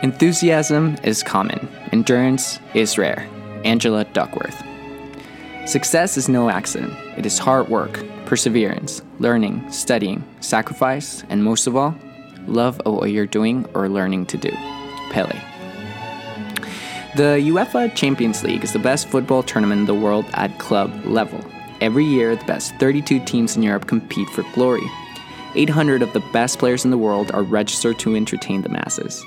Enthusiasm is common, endurance is rare. Angela Duckworth. Success is no accident, it is hard work, perseverance, learning, studying, sacrifice, and most of all, love of what you're doing or learning to do. Pele. The UEFA Champions League is the best football tournament in the world at club level. Every year, the best 32 teams in Europe compete for glory. 800 of the best players in the world are registered to entertain the masses.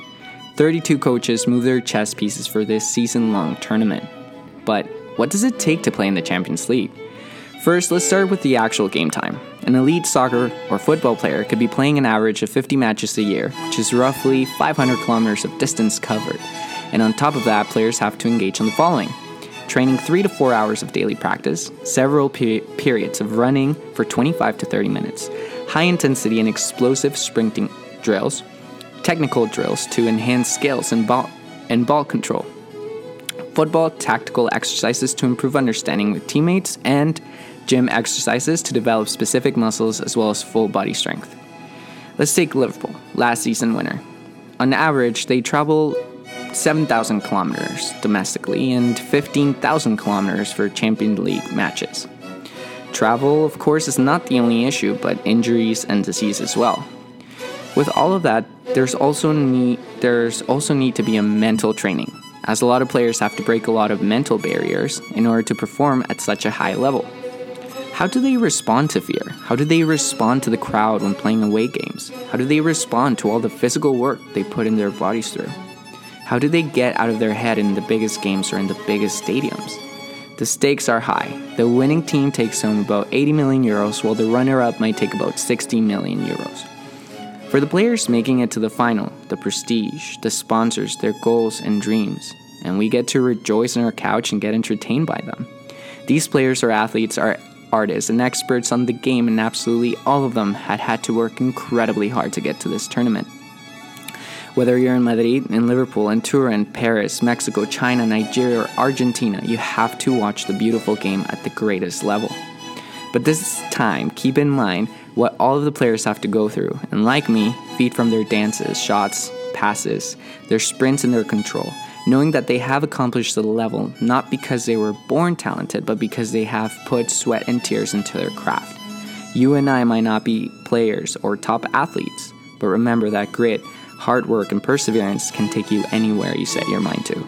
32 coaches move their chess pieces for this season long tournament. But what does it take to play in the Champions League? First, let's start with the actual game time. An elite soccer or football player could be playing an average of 50 matches a year, which is roughly 500 kilometers of distance covered. And on top of that, players have to engage in the following training 3 to 4 hours of daily practice, several pe- periods of running for 25 to 30 minutes, high intensity and explosive sprinting drills, technical drills to enhance skills and ball, and ball control, football tactical exercises to improve understanding with teammates, and gym exercises to develop specific muscles as well as full body strength. Let's take Liverpool, last season winner. On average, they travel 7,000 kilometers domestically and 15,000 kilometers for Champions League matches. Travel, of course, is not the only issue, but injuries and disease as well. With all of that, there's also need there's also need to be a mental training, as a lot of players have to break a lot of mental barriers in order to perform at such a high level. How do they respond to fear? How do they respond to the crowd when playing away games? How do they respond to all the physical work they put in their bodies through? How do they get out of their head in the biggest games or in the biggest stadiums? The stakes are high. The winning team takes home about 80 million euros, while the runner up might take about 60 million euros. For the players making it to the final, the prestige, the sponsors, their goals and dreams, and we get to rejoice on our couch and get entertained by them. These players or athletes are artists and experts on the game, and absolutely all of them had had to work incredibly hard to get to this tournament. Whether you're in Madrid, in Liverpool, in Turin, Paris, Mexico, China, Nigeria, or Argentina, you have to watch the beautiful game at the greatest level. But this time, keep in mind what all of the players have to go through, and like me, feed from their dances, shots, passes, their sprints, and their control, knowing that they have accomplished the level not because they were born talented, but because they have put sweat and tears into their craft. You and I might not be players or top athletes, but remember that grit, hard work, and perseverance can take you anywhere you set your mind to.